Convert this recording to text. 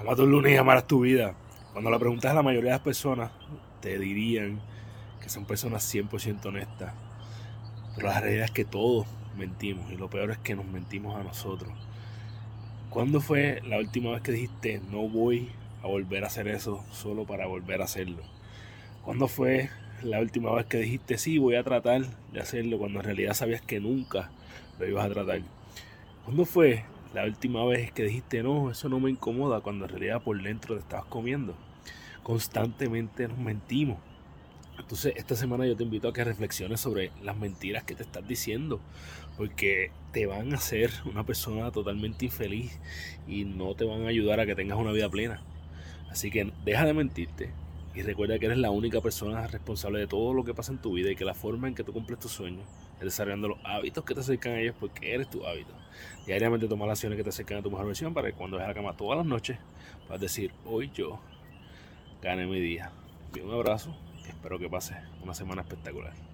Ama tu lunes y amarás tu vida. Cuando la preguntas a la mayoría de las personas, te dirían que son personas 100% honestas. Pero la realidad es que todos mentimos y lo peor es que nos mentimos a nosotros. ¿Cuándo fue la última vez que dijiste no voy a volver a hacer eso solo para volver a hacerlo? ¿Cuándo fue la última vez que dijiste sí voy a tratar de hacerlo cuando en realidad sabías que nunca lo ibas a tratar? ¿Cuándo fue la última vez que dijiste no, eso no me incomoda cuando en realidad por dentro te estabas comiendo? Constantemente nos mentimos. Entonces esta semana yo te invito a que reflexiones sobre las mentiras que te estás diciendo, porque te van a hacer una persona totalmente infeliz y no te van a ayudar a que tengas una vida plena. Así que deja de mentirte y recuerda que eres la única persona responsable de todo lo que pasa en tu vida y que la forma en que tú cumples tus sueños es desarrollando los hábitos que te acercan a ellos porque eres tu hábito. Diariamente toma las acciones que te acercan a tu mejor versión para que cuando dejes la cama todas las noches puedas decir, hoy yo gane mi día. un abrazo espero que pases una semana espectacular.